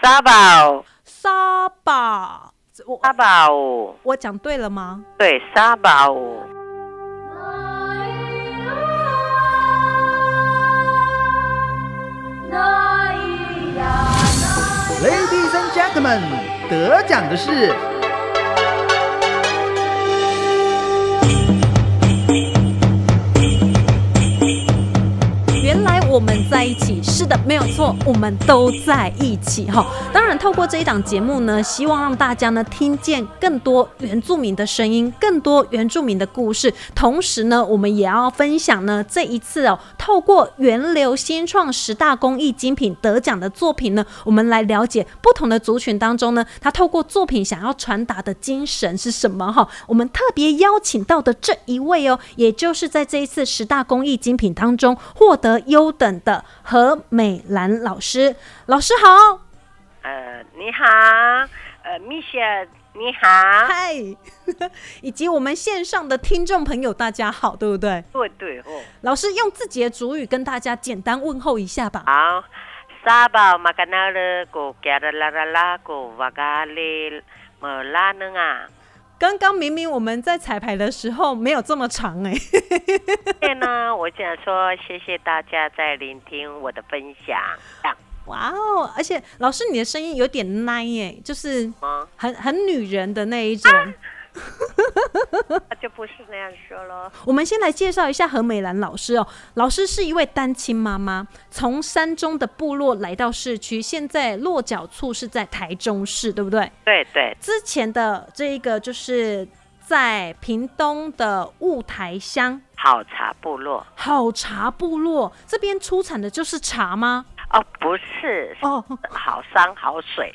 沙宝，沙宝，我沙宝，我讲对了吗？对，沙宝。Ladies and gentlemen，得奖的是原来我们在一起，是的，没有错，我们都在一起哈。当然，透过这一档节目呢，希望让大家呢听见更多原住民的声音，更多原住民的故事。同时呢，我们也要分享呢这一次哦，透过源流新创十大公益精品得奖的作品呢，我们来了解不同的族群当中呢，他透过作品想要传达的精神是什么哈。我们特别邀请到的这一位哦，也就是在这一次十大公益精品当中获得优等的何美兰老师。老师好，呃，你好，呃，米雪，你好。嗨，以及我们线上的听众朋友，大家好，对不对？对对哦，老师用自己的主语跟大家简单问候一下吧。好。沙巴马干那了个加的啦啦啦个瓦嘎哩么啦呢啊？刚刚明明我们在彩排的时候没有这么长哎、欸。对呢，我想说谢谢大家在聆听我的分享。哇哦！而且老师你的声音有点奶耶，就是？很很女人的那一种。那 就不是那样说了。我们先来介绍一下何美兰老师哦。老师是一位单亲妈妈，从山中的部落来到市区，现在落脚处是在台中市，对不对？对对之前的这一个就是在屏东的雾台乡好茶部落好茶部落这边出产的就是茶吗？哦，不是哦，好山好水。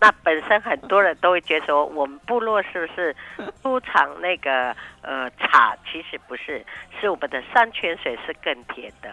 那本身很多人都会觉得说，我们部落是不是出产那个呃茶？其实不是，是我们的山泉水是更甜的。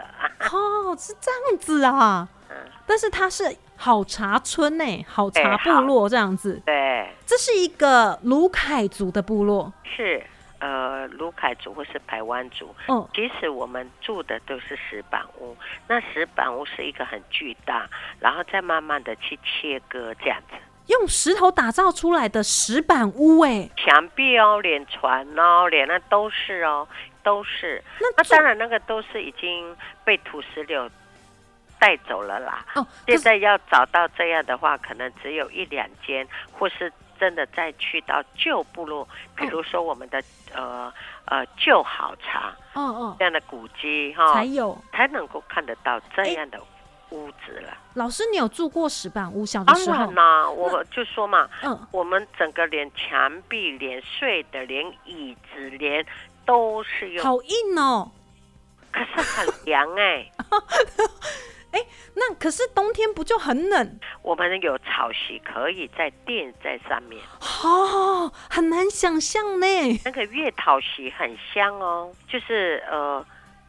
哦，是这样子啊。嗯，但是它是好茶村呢，好茶哎部落这样子。对，这是一个卢凯族的部落。是呃卢凯族或是排湾族。嗯，其实我们住的都是石板屋，那石板屋是一个很巨大，然后再慢慢的去切割这样子。用石头打造出来的石板屋，哎，墙壁哦，连船哦，连那都是哦，都是。那那当然，那个都是已经被土石流带走了啦。哦，现在要找到这样的话，可能只有一两间，或是真的再去到旧部落，比如说我们的呃呃旧好茶哦哦，这样的古迹哈，才有。才能够看得到这样的屋子了。老师，你有住过石板屋？小的当时候然，啦，我就说嘛，嗯，我们整个连墙壁、连睡的、连椅子、连都是用，好硬哦。可是很凉哎、那可是冬天不就很冷？我们有草席可以在垫在上面，哦，很难想象呢。那个月桃席很香哦，就是呃，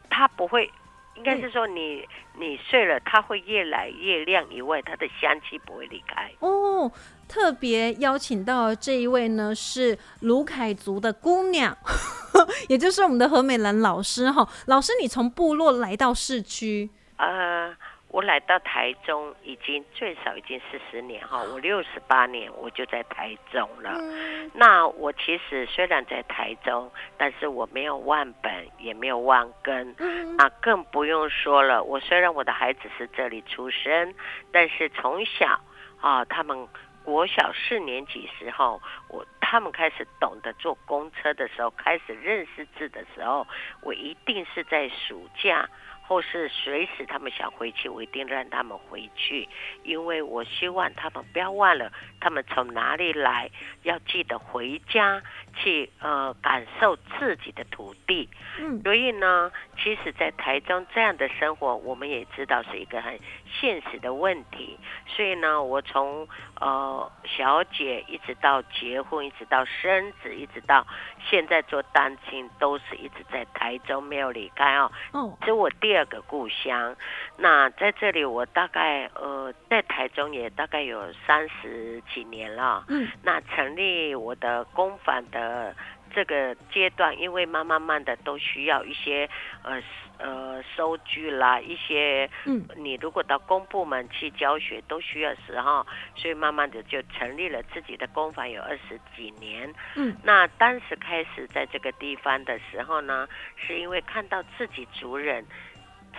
它不会，应该是说你你睡了，它会越来越亮以外，它的香气不会离开。哦，特别邀请到的这一位呢是卢凯族的姑娘，也就是我们的何美兰老师哈。老师，你从部落来到市区，呃，我来到台中已经最少已经四十年哈，我六十八年我就在台中了。嗯那我其实虽然在台中，但是我没有忘本，也没有忘根。嗯那更不用说了，我虽然我的孩子是这里出生，但是从小啊，他们国小四年级时候，我他们开始懂得坐公车的时候，开始认识字的时候，我一定是在暑假。或是随时他们想回去，我一定让他们回去，因为我希望他们不要忘了他们从哪里来，要记得回家去呃感受自己的土地。嗯所以呢，其实，在台中这样的生活，我们也知道是一个很现实的问题。所以呢，我从呃小姐一直到结婚，一直到生子，一直到现在做单亲，都是一直在台中没有离开哦。哦，这是我第二个故乡。那在这里，我大概呃在台中也大概有三十几年了。嗯那成立我的工坊的这个阶段，因为慢慢慢的都需要一些呃呃收据啦，一些嗯你如果到公部门去教学都需要时候，所以慢慢的就成立了自己的工坊，有二十几年。嗯那当时开始在这个地方的时候呢，是因为看到自己族人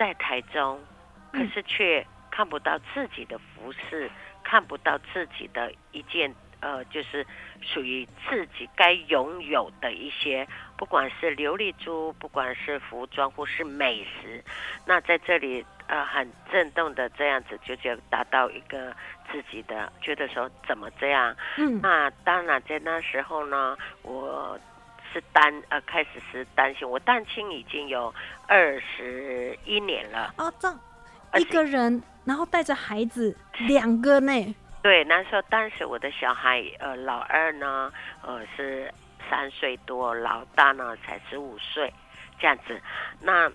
在台中，可嗯是却看不到自己的服饰，看不到自己的一件呃，就是属于自己该拥有的一些，不管是琉璃珠，不管是服装或是美食，那在这里呃很震动的这样子，就就达到一个自己的觉得说怎么这样。嗯那当然在那时候呢，我是担呃开始是担心，我单亲已经有二十一年了。哦，这样一个人，然后带着孩子两个呢，对，那时候当时我的小孩，呃，老二呢，呃是三岁多，老大呢才十五岁，这样子。那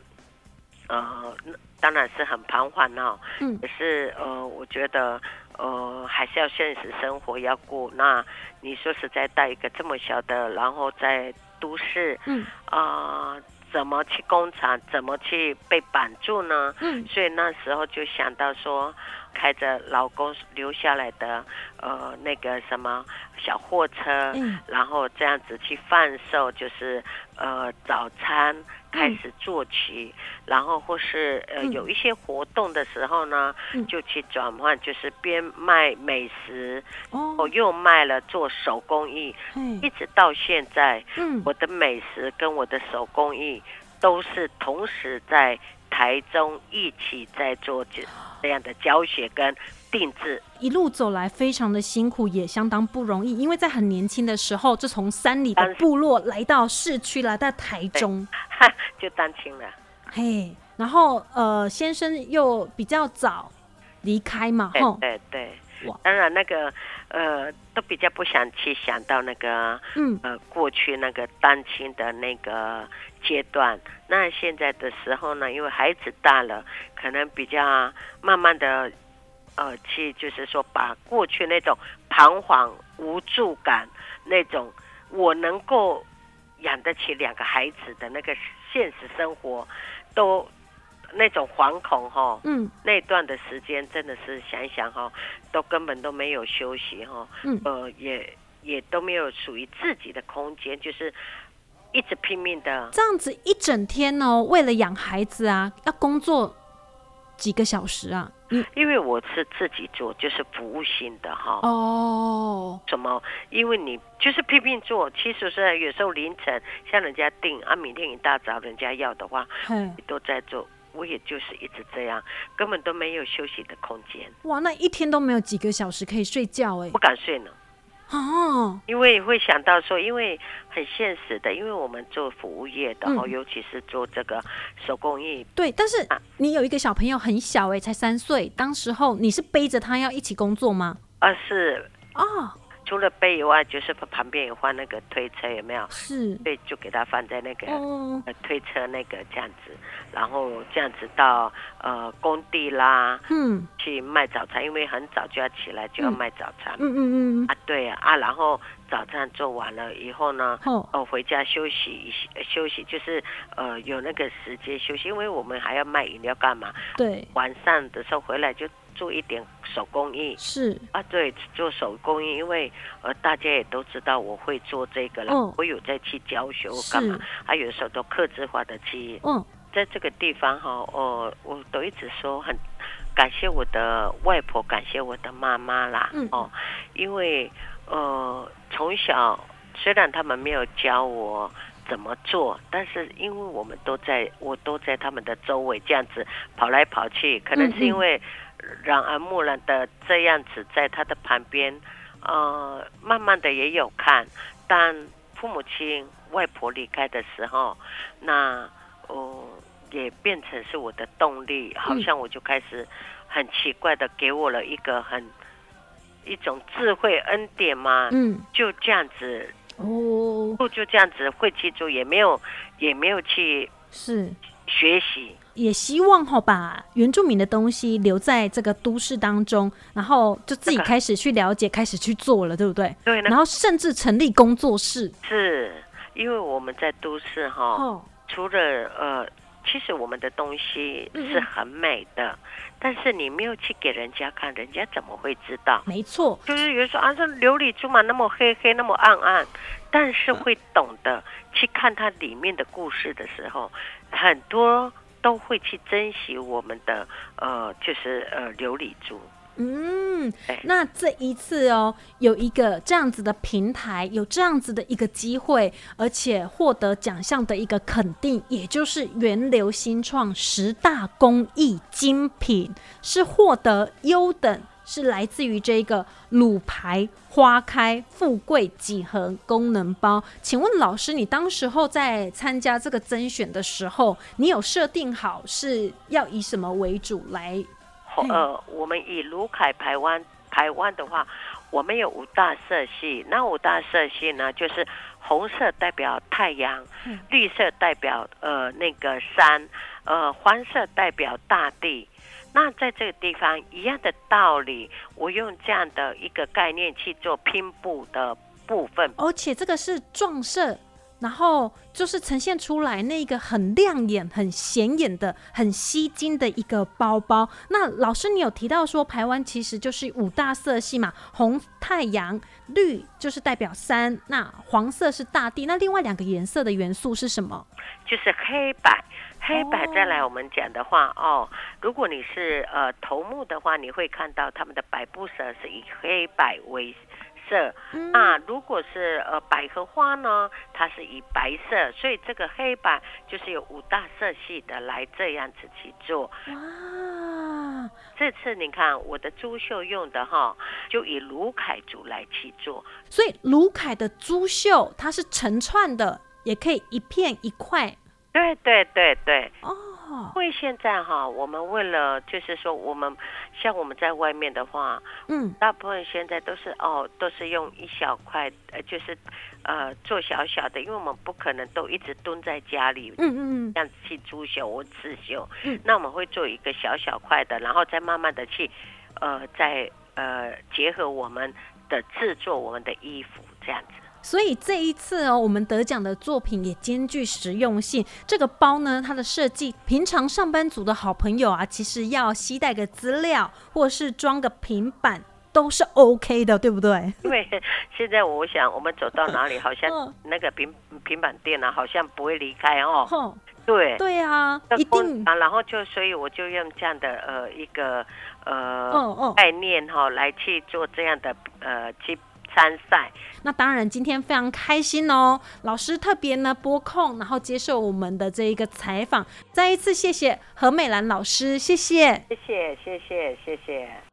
呃，那当然是很彷徨哦。嗯可是呃，我觉得呃还是要现实生活要过。那你说实在带一个这么小的，然后在都市嗯啊、怎么去工厂，怎么去被绑住呢？嗯所以那时候就想到说，开着老公留下来的呃那个什么小货车，嗯。然后这样子去贩售，就是呃早餐开始做起，然后或是呃嗯。有一些活动的时候呢，嗯。就去转换，就是边卖美食，哦。哦又卖了做手工艺，嘿。一直到现在，嗯。我的美食跟我的手工艺都是同时在台中一起在做这这样的教学跟定制。一路走来非常的辛苦，也相当不容易，因为在很年轻的时候就从山里的部落来到市区，来到台中，哈，就单亲了。嘿，然后呃，先生又比较早离开嘛，对吼，对当然那个呃，都比较不想去想到那个嗯呃过去那个单亲的那个阶段。那现在的时候呢，因为孩子大了，可能比较慢慢的呃去就是说把过去那种彷徨无助感，那种我能够养得起两个孩子的那个现实生活，都那种惶恐哈、嗯那段的时间真的是想一想哈、都根本都没有休息哈、嗯呃，也也都没有属于自己的空间，就是一直拼命的。这样子一整天哦，为了养孩子啊，要工作几个小时啊？嗯因为我是自己做，就是服务性的哈。哦，什么？因为你就是拼命做，其实是有时候凌晨像人家订啊，明天一大早人家要的话，嗯，你都在做。我也就是一直这样，根本都没有休息的空间，哇，那一天都没有几个小时可以睡觉哎不，敢睡呢。哦，因为会想到说，因为很现实的，因为我们做服务业的嗯。哦，尤其是做这个手工艺，对，但是啊。你有一个小朋友很小哎，才三岁，当时候你是背着他要一起工作吗？啊是。哦，除了背以外，就是旁边有放那个推车，有没有？是，对，就给他放在那个、哦，呃推车那个这样子，然后这样子到呃工地啦嗯。去卖早餐，因为很早就要起来就要嗯卖早餐、嗯嗯嗯，啊，对啊啊，然后早餐做完了以后呢，哦，哦，回家休息一休息，就是呃有那个时间休息，因为我们还要卖饮料干嘛？对，晚上的时候回来就做一点手工艺。是，啊，对，做手工艺，因为呃大家也都知道我会做这个了，嗯。我有在去教学我干嘛还，啊有时候都克制化的去嗯。在这个地方哈，哦，我都一直说很感谢我的外婆，感谢我的妈妈啦，嗯。哦，因为呃从小虽然他们没有教我怎么做，但是因为我们都在，我都在他们的周围这样子跑来跑去，可能嗯是因为染耳目染的这样子在他的旁边，呃，慢慢的也有看，但父母亲外婆离开的时候，那哦、也变成是我的动力，好像我就开始很奇怪的给我了一个很一种智慧恩典嘛，嗯，就这样子，哦，就这样子会记住，也没有也没有去是。学习，也希望哈把原住民的东西留在这个都市当中，然后就自己开始去了解，开始去做了，对不对？对，那然后甚至成立工作室，是因为我们在都市哈，哦，除了呃，其实我们的东西嗯是很美的，但是你没有去给人家看，人家怎么会知道？没错，就是有人说啊，这琉璃珠嘛，那么黑黑，那么暗暗，但是会懂得去看它里面的故事的时候，很多都会去珍惜我们的呃，就是呃琉璃珠。嗯，那这一次哦，有一个这样子的平台，有这样子的一个机会，而且获得奖项的一个肯定，也就是源流新创十大工艺精品，是获得优等。是来自于这个鲁牌花开富贵几何功能包。请问老师，你当时候在参加这个甄选的时候，你有设定好是要以什么为主来？嗯呃，我们以卢凯台湾台湾的话，我们有五大色系，那五大色系呢，就是红色代表太阳，嗯绿色代表呃那个山，呃黄色代表大地。那在这个地方一样的道理，我用这样的一个概念去做拼布的部分，而且这个是撞色，然后就是呈现出来那个很亮眼、很显眼的、很吸睛的一个包包。那老师，你有提到说台湾其实就是五大色系嘛，红太阳，绿就是代表山，那黄色是大地，那另外两个颜色的元素是什么？就是黑白。黑白再来我们讲的话哦，如果你是呃头目的话，你会看到他们的白布色是以黑白为色。嗯那如果是呃百合花呢，它是以白色，所以这个黑板就是有五大色系的来这样子去做。哇，这次你看我的珠绣用的哈，就以卢凯族来去做。所以卢凯的珠绣它是成串的，也可以一片一块对对对对，哦。因为现在哈，我们为了就是说，我们像我们在外面的话，嗯，大部分现在都是哦，都是用一小块，呃，就是呃做小小的，因为我们不可能都一直蹲在家里嗯嗯嗯，这样子去租绣或刺绣，嗯。那我们会做一个小小块的，然后再慢慢的去呃再呃结合我们的制作我们的衣服这样子。所以这一次哦，我们得奖的作品也兼具实用性。这个包呢，它的设计，平常上班族的好朋友啊，其实要携带个资料，或是装个平板，都是 OK 的，对不对？因为现在我想，我们走到哪里，好像嗯那个平平板电脑好像不会离开哦。吼，对，对啊，一定，啊，然后就所以我就用这样的呃一个呃、哦哦。概念哈、来去做这样的呃去参赛。那当然，今天非常开心哦，老师特别呢拨空，然后接受我们的这一个采访。再一次谢谢何美兰老师，谢谢。谢谢谢谢谢谢。